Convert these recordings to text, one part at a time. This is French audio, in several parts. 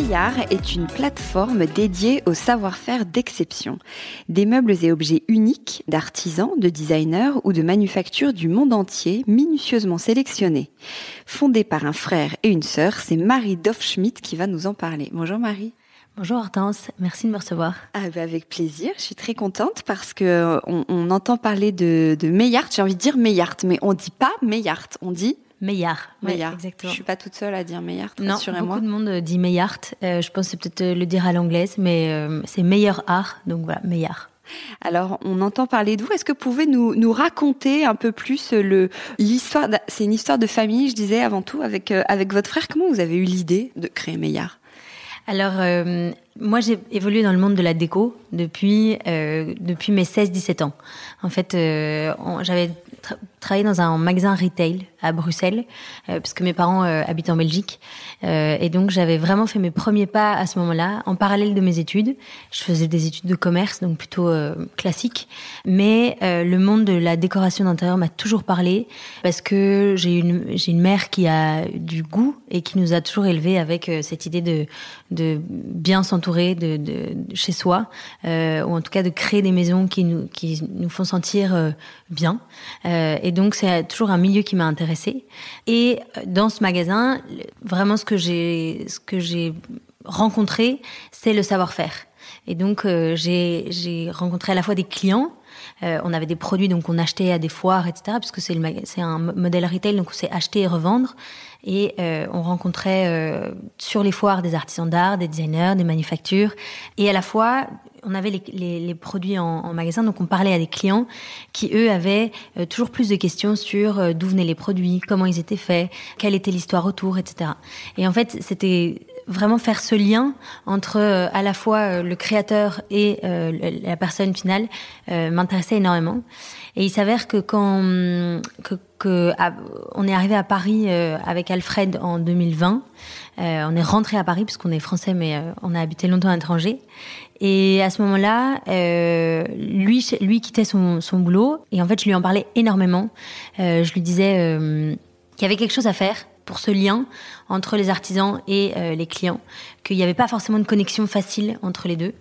Meillard est une plateforme dédiée au savoir-faire d'exception. Des meubles et objets uniques d'artisans, de designers ou de manufactures du monde entier minutieusement sélectionnés. Fondé par un frère et une sœur, c'est Marie Doff-Schmidt qui va nous en parler. Bonjour Marie. Bonjour Hortense, merci de me recevoir. Ah bah, avec plaisir, je suis très contente parce que euh, on, entend parler de, de Meillard, j'ai envie de dire Meillard, mais on dit pas Meillard, on dit Meillard. Meillard. exactement. Je suis pas toute seule à dire Meillard, Non, beaucoup de monde dit Meillard. Euh, je pense que c'est peut-être euh, le dire à l'anglaise, mais c'est meilleur art, donc voilà, Meillard. Alors, on entend parler de vous. Est-ce que vous pouvez nous, nous raconter un peu plus le l'histoire C'est une histoire de famille, je disais avant tout, avec avec votre frère. Comment vous avez eu l'idée de créer Meillard alors, euh, moi, j'ai évolué dans le monde de la déco depuis, euh, depuis mes 16-17 ans. En fait, euh, j'avais travaillé dans un magasin retail à Bruxelles, euh, parce que mes parents euh, habitent en Belgique. Euh, et donc, j'avais vraiment fait mes premiers pas à ce moment-là, en parallèle de mes études. Je faisais des études de commerce, donc plutôt classiques. Mais le monde de la décoration d'intérieur m'a toujours parlé, parce que j'ai une, j'ai une mère qui a du goût et qui nous a toujours élevés avec cette idée de, de bien s'entourer de, de, chez soi, ou en tout cas de créer des maisons qui nous, qui nous font sentir bien. Donc, c'est toujours un milieu qui m'a intéressé et euh, dans ce magasin, vraiment ce que j'ai, ce que j'ai rencontré, c'est le savoir-faire. Et donc, euh, j'ai rencontré à la fois des clients, euh, on avait des produits donc on achetait à des foires, etc. Puisque c'est c'est un modèle retail, donc on sait acheter et revendre. Et on rencontrait sur les foires des artisans d'art, des designers, des manufactures, et à la fois on avait les, produits en, magasin, donc on parlait à des clients qui, eux, avaient euh, toujours plus de questions sur euh, d'où venaient les produits, comment ils étaient faits, quelle était l'histoire autour, etc. Et en fait, c'était vraiment faire ce lien entre euh, à la fois le créateur et la personne finale m'intéressait énormément. Et il s'avère que quand que, on est arrivé à Paris avec Alfred en 2020, on est rentré à Paris puisqu'on est français mais on a habité longtemps à l'étranger et à ce moment-là, euh, lui, lui quittait son, son, boulot. Et en fait, je lui en parlais énormément. Euh, je lui disais euh, qu'il y avait quelque chose à faire pour ce lien entre les artisans et euh, les clients, qu'il n'y avait pas forcément de connexion facile entre les deux.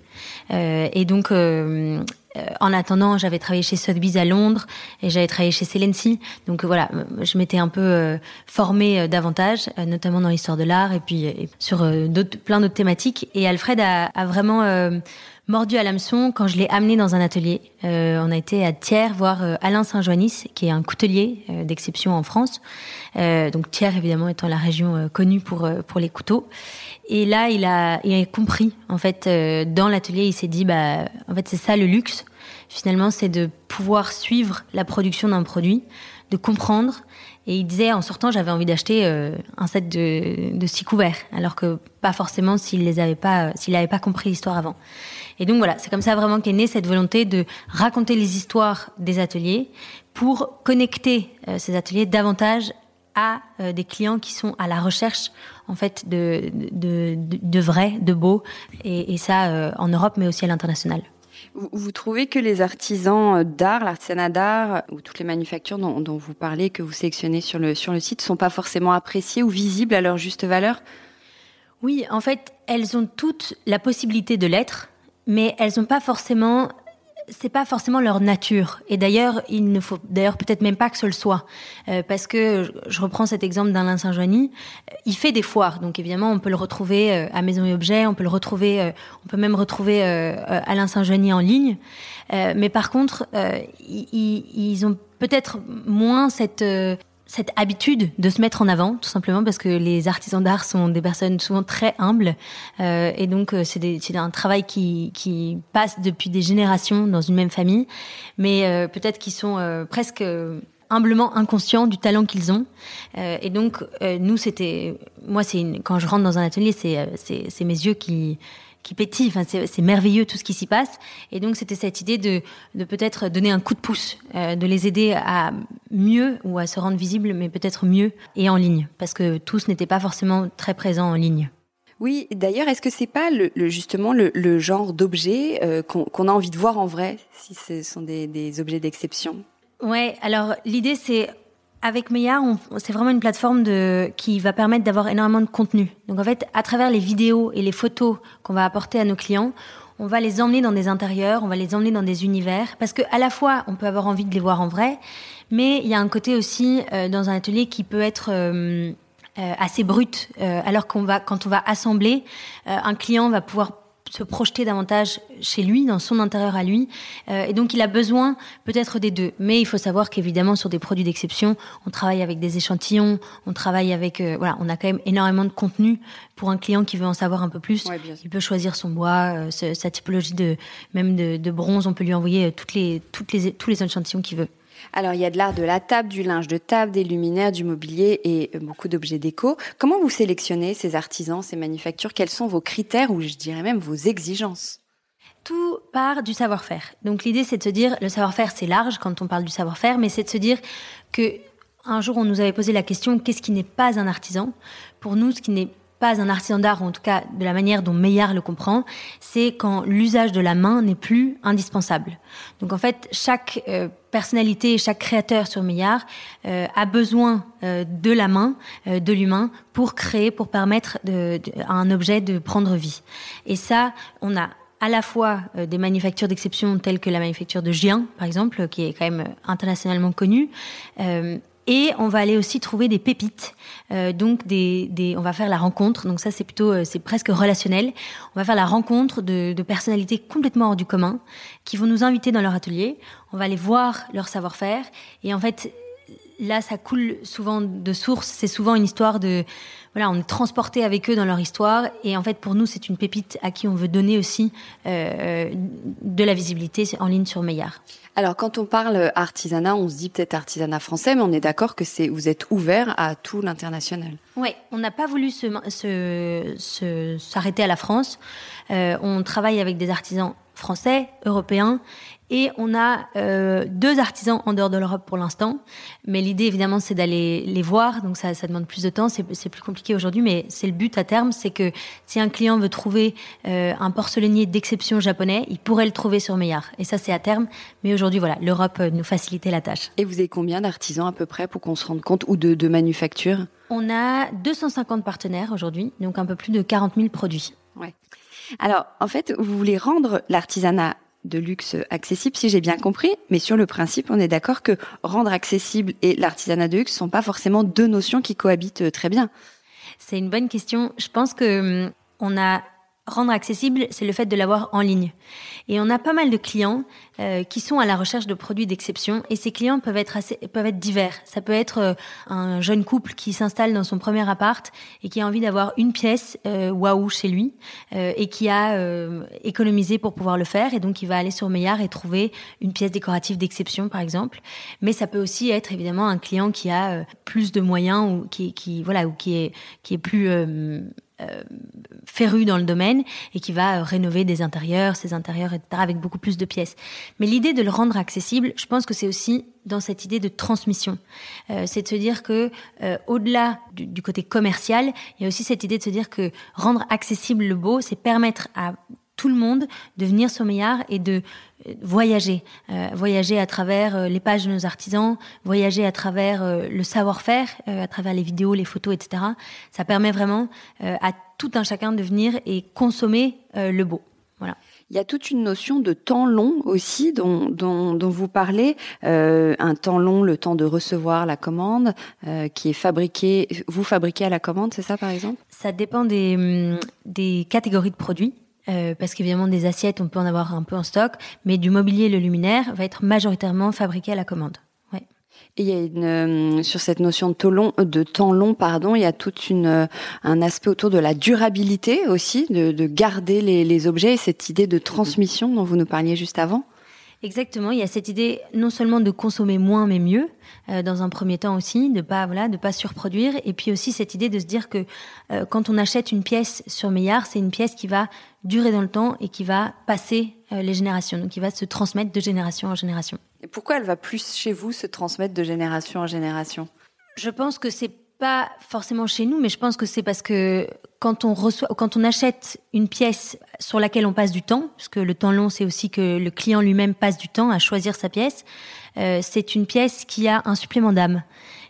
Euh, et donc, euh, en attendant, j'avais travaillé chez Sotheby's à Londres et j'avais travaillé chez Celency. Donc voilà, je m'étais un peu formée davantage, notamment dans l'histoire de l'art et puis sur plein d'autres thématiques. Et Alfred a vraiment mordu à l'hameçon quand je l'ai amené dans un atelier. Euh, on a été à Thiers voir euh, Alain Saint-Joannis, qui est un coutelier euh, d'exception en France. donc Thiers, évidemment, étant la région connue pour pour les couteaux. Et là, il a, il a compris. En fait, dans l'atelier, il s'est dit, bah, en fait, c'est ça le luxe. Finalement, c'est de pouvoir suivre la production d'un produit, de comprendre. Et il disait, en sortant, j'avais envie d'acheter un set de, six couverts, alors que pas forcément s'il avait pas, n'avait pas compris l'histoire avant. Et donc voilà, c'est comme ça vraiment qu'est née cette volonté de raconter les histoires des ateliers pour connecter euh, ces ateliers davantage à euh, des clients qui sont à la recherche en fait de, de, de, de vrai, de beau, et, ça euh, en Europe mais aussi à l'international. Vous, trouvez que les artisans d'art, l'artisanat d'art ou toutes les manufactures dont, dont, vous parlez, que vous sélectionnez sur le, sur le site, sont pas forcément appréciées ou visibles à leur juste valeur? Oui, en fait, elles ont toutes la possibilité de l'être, mais elles n'ont pas forcément c'est pas forcément leur nature. Et d'ailleurs, il ne faut d'ailleurs peut-être même pas que ce le soit, euh, parce que je reprends cet exemple d'Alain Saint-Joigny. Il fait des foires, donc évidemment, on peut le retrouver euh, à Maison et Objets, on peut le retrouver, euh, on peut même retrouver Alain Saint-Joigny en ligne. mais par contre, ils, ils, ont peut-être moins cette cette habitude de se mettre en avant, tout simplement parce que les artisans d'art sont des personnes souvent très humbles euh, et donc euh, c'est un travail qui, qui passe depuis des générations dans une même famille, mais euh, peut-être qu'ils sont euh, presque humblement inconscients du talent qu'ils ont. et donc nous c'était, moi c'est quand je rentre dans un atelier c'est c'est mes yeux qui qui pétille. Enfin, c'est merveilleux tout ce qui s'y passe. Et donc, c'était cette idée de, de peut-être donner un coup de pouce, euh, de les aider à mieux ou à se rendre visibles, mais peut-être mieux et en ligne, parce que tous n'étaient pas forcément très présents en ligne. Oui, d'ailleurs, est-ce que c'est pas le, justement le, le genre d'objet euh, qu'on a envie de voir en vrai, si ce sont des, des objets d'exception? Ouais, alors l'idée c'est avec Meillard, c'est vraiment une plateforme qui va permettre d'avoir énormément de contenu. Donc en fait, à travers les vidéos et les photos qu'on va apporter à nos clients, on va les emmener dans des intérieurs, on va les emmener dans des univers, parce que à la fois, on peut avoir envie de les voir en vrai, mais il y a un côté aussi euh, dans un atelier qui peut être euh, euh, assez brut, alors qu'on va, quand on va assembler, un client va pouvoir se projeter davantage chez lui, dans son intérieur à lui. Euh, et donc, il a besoin peut-être des deux. Mais il faut savoir qu'évidemment, sur des produits d'exception, on travaille avec des échantillons, on travaille avec... Euh, voilà, on a quand même énormément de contenu pour un client qui veut en savoir un peu plus. il peut choisir son bois, euh, sa typologie de même de, de, bronze. On peut lui envoyer toutes les, toutes les, tous les échantillons qu'il veut. Alors il y a de l'art de la table, du linge de table, des luminaires, du mobilier et euh, beaucoup d'objets déco. Comment vous sélectionnez ces artisans, ces manufactures? Quels sont vos critères ou je dirais même vos exigences? Tout part du savoir-faire. Donc l'idée c'est de se dire, le savoir-faire c'est large quand on parle du savoir-faire, mais c'est de se dire que un jour on nous avait posé la question qu'est-ce qui n'est pas un artisan? Pour nous, ce qui n'est pas un artisan d'art, en tout cas de la manière dont Meillard le comprend, c'est quand l'usage de la main n'est plus indispensable. Donc en fait, chaque euh, personnalité, chaque créateur sur Meillard euh, a besoin euh, de la main, de l'humain, pour créer, pour permettre à un objet de prendre vie. Et ça, on a à la fois des manufactures d'exception telles que la manufacture de Gien, par exemple, qui est quand même internationalement connue, et on va aller aussi trouver des pépites. Euh, donc des, des, on va faire la rencontre. Donc ça c'est plutôt, euh, c'est presque relationnel. On va faire la rencontre de, de, personnalités complètement hors du commun qui vont nous inviter dans leur atelier. On va aller voir leur savoir-faire. Et en fait, là, ça coule souvent de source. C'est souvent une histoire de, voilà, on est transporté avec eux dans leur histoire. Et en fait, pour nous, c'est une pépite à qui on veut donner aussi euh, de la visibilité en ligne sur Meillard. Alors, quand on parle artisanat, on se dit peut-être artisanat français, mais on est d'accord que c'est vous êtes ouvert à tout l'international. Oui, on n'a pas voulu s'arrêter se, se, à la France. Euh, on travaille avec des artisans français, européens, et on a euh, deux artisans en dehors de l'Europe pour l'instant. Mais l'idée, évidemment, c'est d'aller les voir. Donc ça, ça demande plus de temps. C'est plus compliqué aujourd'hui, mais c'est le but à terme. C'est que si un client veut trouver euh, un porcelainier d'exception japonais, il pourrait le trouver sur Meillard. Et ça, c'est à terme. Mais aujourd'hui, voilà, l'Europe nous facilitait la tâche. Et vous avez combien d'artisans à peu près pour qu'on se rende compte ou de, de manufactures On a 250 partenaires aujourd'hui, donc un peu plus de 40 000 produits. Ouais. Alors, en fait, vous voulez rendre l'artisanat de luxe accessible, si j'ai bien compris, mais sur le principe, on est d'accord que rendre accessible et l'artisanat de luxe sont pas forcément deux notions qui cohabitent euh, très bien. C'est une bonne question. Je pense que hum, on a rendre accessible, c'est le fait de l'avoir en ligne. Et on a pas mal de clients euh, qui sont à la recherche de produits d'exception et ces clients peuvent être assez, peuvent être divers. Ça peut être euh, un jeune couple qui s'installe dans son premier appart et qui a envie d'avoir une pièce euh, waouh chez lui euh, et qui a économisé pour pouvoir le faire et donc il va aller sur Meillard et trouver une pièce décorative d'exception par exemple. Mais ça peut aussi être évidemment un client qui a plus de moyens ou qui, qui voilà ou qui est qui est plus euh, féru dans le domaine et qui va euh, rénover des intérieurs, ses intérieurs, etc., avec beaucoup plus de pièces. Mais l'idée de le rendre accessible, je pense que c'est aussi dans cette idée de transmission. Euh, c'est de se dire que au-delà du, du, côté commercial, il y a aussi cette idée de se dire que rendre accessible le beau, c'est permettre à tout le monde de venir sur Meillard et de voyager, voyager à travers les pages de nos artisans, voyager à travers le savoir-faire, à travers les vidéos, les photos, etc. Ça permet vraiment à tout un chacun de venir et consommer le beau. Voilà. Il y a toute une notion de temps long aussi dont, dont, dont vous parlez, euh, un temps long, le temps de recevoir la commande, euh, qui est fabriqué, vous fabriquez à la commande, c'est ça par exemple? Ça dépend des, hum, des catégories de produits. Euh, parce qu'évidemment des assiettes, on peut en avoir un peu en stock, mais du mobilier, le luminaire va être majoritairement fabriqué à la commande. Et il y a une, euh, sur cette notion de temps long, de temps long, pardon, il y a tout une, euh, un aspect autour de la durabilité aussi, de, de garder les, les, objets et cette idée de transmission dont vous nous parliez juste avant. Exactement, il y a cette idée non seulement de consommer moins mais mieux, euh, dans un premier temps aussi, de pas voilà, de pas surproduire, et puis aussi cette idée de se dire que euh, quand on achète une pièce sur Meillard, c'est une pièce qui va durer dans le temps et qui va passer euh, les générations, donc qui va se transmettre de génération en génération. Et pourquoi elle va plus chez vous se transmettre de génération en génération? Je pense que c'est pas forcément chez nous, mais je pense que c'est parce que quand on reçoit, quand on achète une pièce sur laquelle on passe du temps, parce que le temps long, c'est aussi que le client lui-même passe du temps à choisir sa pièce. Euh, c'est une pièce qui a un supplément d'âme.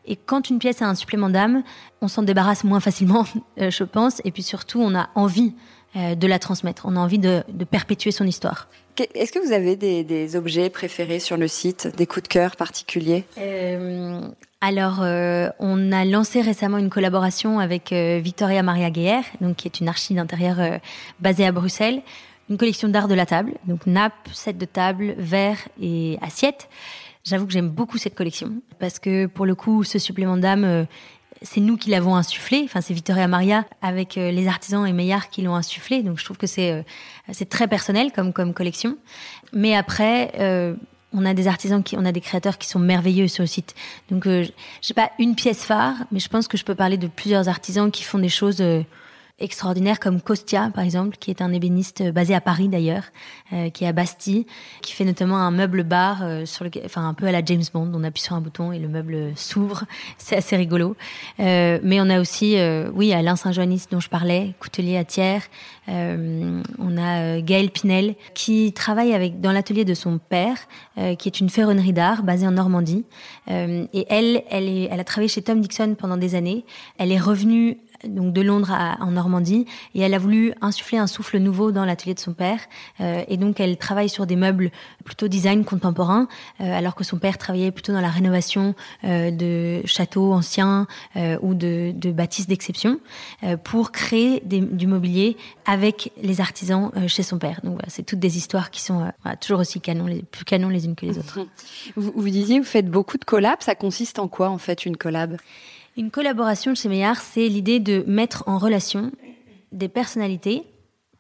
Et quand une pièce a un supplément d'âme, on s'en débarrasse moins facilement, euh, je pense. Et puis surtout, on a envie de la transmettre. On a envie de, de perpétuer son histoire. Est-ce que vous avez des, des, objets préférés sur le site, des coups de cœur particuliers? Euh, Alors, euh, on a lancé récemment une collaboration avec euh, Victoria Maria Guerre, donc qui est une archi d'intérieur euh, basée à Bruxelles, une collection d'art de la table, donc nappes, set de table, verres et assiettes. J'avoue que j'aime beaucoup cette collection parce que pour le coup, ce supplément d'âme c'est nous qui l'avons insufflé. Enfin, c'est Victoria Maria avec euh, les artisans et Meillard qui l'ont insufflé. Donc, je trouve que c'est euh, très personnel comme comme collection. Mais après, euh, on a des artisans qui, on a des créateurs qui sont merveilleux sur le site. Donc, euh, j'ai pas une pièce phare, mais je pense que je peux parler de plusieurs artisans qui font des choses extraordinaires comme Costia par exemple qui est un ébéniste basé à Paris d'ailleurs euh, qui est à Bastille qui fait notamment un meuble bar euh, sur le enfin un peu à la James Bond. On appuie sur un bouton et le meuble s'ouvre. C'est assez rigolo. Euh, mais on a aussi euh, oui Alain Saint-Joannis dont je parlais coutelier à Thiers. Euh, on a Gaëlle Pinel qui travaille avec dans l'atelier de son père qui est une ferronnerie d'art basée en Normandie. Et elle elle est elle a travaillé chez Tom Dixon pendant des années. Elle est revenue donc de Londres à, en Normandie, et elle a voulu insuffler un souffle nouveau dans l'atelier de son père. Euh, et donc elle travaille sur des meubles plutôt design contemporain, euh, alors que son père travaillait plutôt dans la rénovation euh, de châteaux anciens ou de, bâtisses d'exception, pour créer des, du mobilier avec les artisans chez son père. Donc voilà, c'est toutes des histoires qui sont toujours aussi canon, les, plus canon les unes que les autres. Vous, vous disiez, vous faites beaucoup de collabs. Ça consiste en quoi en fait une collab? Une collaboration chez Meillard, c'est l'idée de mettre en relation des personnalités.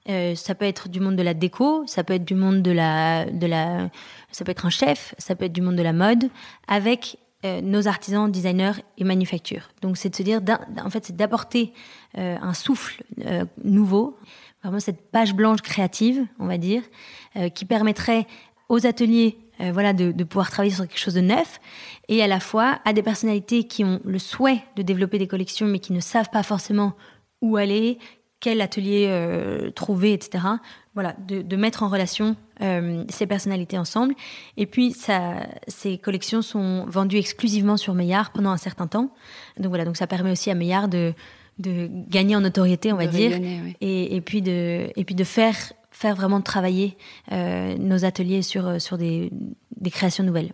Euh, ça peut être du monde de la déco, ça peut être du monde de la, de la, ça peut être un chef, ça peut être du monde de la mode, avec euh, nos artisans, designers et manufactures. Donc c'est de se dire, en fait, c'est d'apporter euh, un souffle nouveau, vraiment cette page blanche créative, on va dire, qui permettrait aux ateliers euh, voilà, de, de pouvoir travailler sur quelque chose de neuf, et à la fois à des personnalités qui ont le souhait de développer des collections, mais qui ne savent pas forcément où aller, quel atelier euh, trouver, etc. Voilà, de, de mettre en relation euh, ces personnalités ensemble. Et puis, ça, ces collections sont vendues exclusivement sur Meillard pendant un certain temps. Donc voilà, donc ça permet aussi à Meillard de, de gagner en notoriété, on va de dire, oui. et, et puis de, et puis de faire faire vraiment travailler euh, nos ateliers sur, euh, sur des, des créations nouvelles.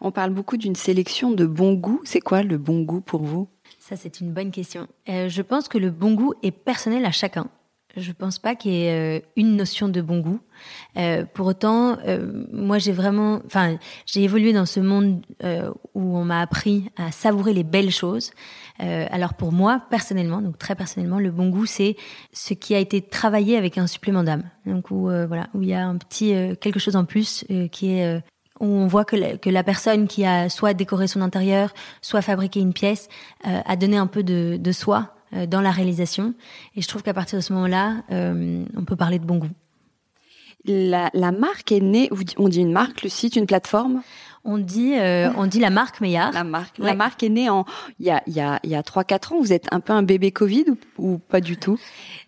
On parle beaucoup d'une sélection de bon goût. C'est quoi le bon goût pour vous? Ça, c'est une bonne question. Euh, je pense que le bon goût est personnel à chacun. Je pense pas qu'il y ait euh, une notion de bon goût. Euh, pour autant, euh, moi j'ai vraiment, enfin, j'ai évolué dans ce monde euh, où on m'a appris à savourer les belles choses. Euh, alors pour moi, personnellement, donc très personnellement, le bon goût c'est ce qui a été travaillé avec un supplément d'âme. Donc où euh, voilà, où il y a un petit quelque chose en plus qui est où on voit que la, que la personne qui a soit décoré son intérieur, soit fabriqué une pièce, a donné un peu de, de soi dans la réalisation. Et je trouve qu'à partir de ce moment-là, euh, on peut parler de bon goût. La, la marque est née, on dit une marque, le site, une plateforme? On dit, euh, on dit la marque Meillard. La marque. La marque est née en il y a il y a il y a trois quatre ans. Vous êtes un peu un bébé Covid ou, pas du tout?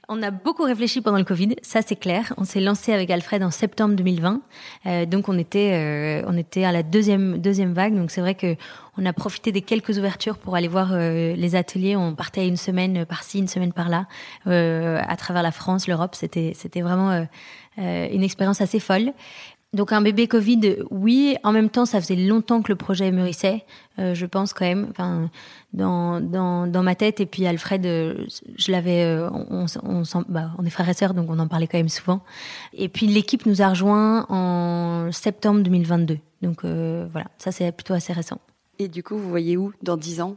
On a beaucoup réfléchi pendant le Covid, ça c'est clair. On s'est lancé avec Alfred en septembre 2020, euh, donc on était euh, on était à la deuxième deuxième vague. Donc c'est vrai que on a profité des quelques ouvertures pour aller voir euh, les ateliers. On partait une semaine par-ci, une semaine par-là, euh, à travers la France, l'Europe. C'était c'était vraiment une expérience assez folle. Donc un bébé Covid, oui. En même temps, ça faisait longtemps que le projet mûrissait, euh, je pense quand même, enfin, dans, dans, dans ma tête. Et puis Alfred, euh, je l'avais, euh, on, bah, on est frères et sœurs, donc on en parlait quand même souvent. Et puis l'équipe nous a rejoints en septembre 2022. Donc voilà, ça c'est plutôt assez récent. Et du coup, vous voyez où dans dix ans?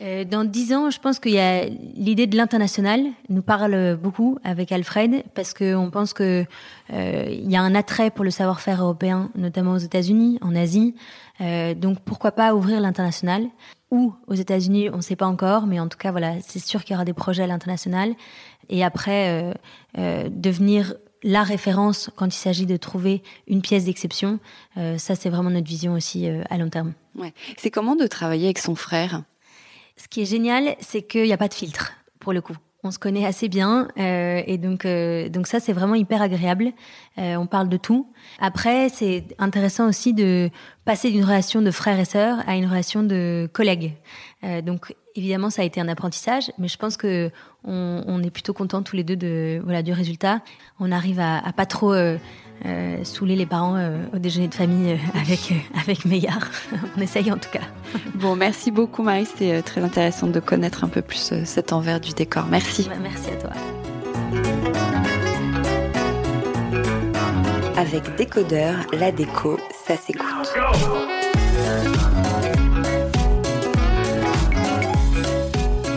Euh, dans dix ans, je pense qu'il y a l'idée de l'international nous parle beaucoup avec Alfred parce qu'on pense que euh, il y a un attrait pour le savoir-faire européen, notamment aux États-Unis, en Asie. Euh, donc pourquoi pas ouvrir l'international ou aux États-Unis, on ne sait pas encore, mais en tout cas voilà, c'est sûr qu'il y aura des projets à l'international. Et après devenir la référence quand il s'agit de trouver une pièce d'exception, ça c'est vraiment notre vision aussi à long terme. Ouais. C'est comment de travailler avec son frère? Ce qui est génial, c'est qu'il n'y a pas de filtre, pour le coup. On se connaît assez bien euh, et donc euh, donc ça c'est vraiment hyper agréable. Euh, on parle de tout. Après c'est intéressant aussi de passer d'une relation de frère et sœur à une relation de collègue. Euh, donc évidemment ça a été un apprentissage, mais je pense que on, on est plutôt contents tous les deux de voilà du résultat. On arrive à, à pas trop euh, euh, saouler les parents euh, au déjeuner de famille euh, avec, avec Meillard. On essaye en tout cas. Bon, merci beaucoup Marie, c'était très intéressant de connaître un peu plus cet envers du décor. Merci. Bah, merci à toi. Avec Décodeur, la déco, ça s'écoute.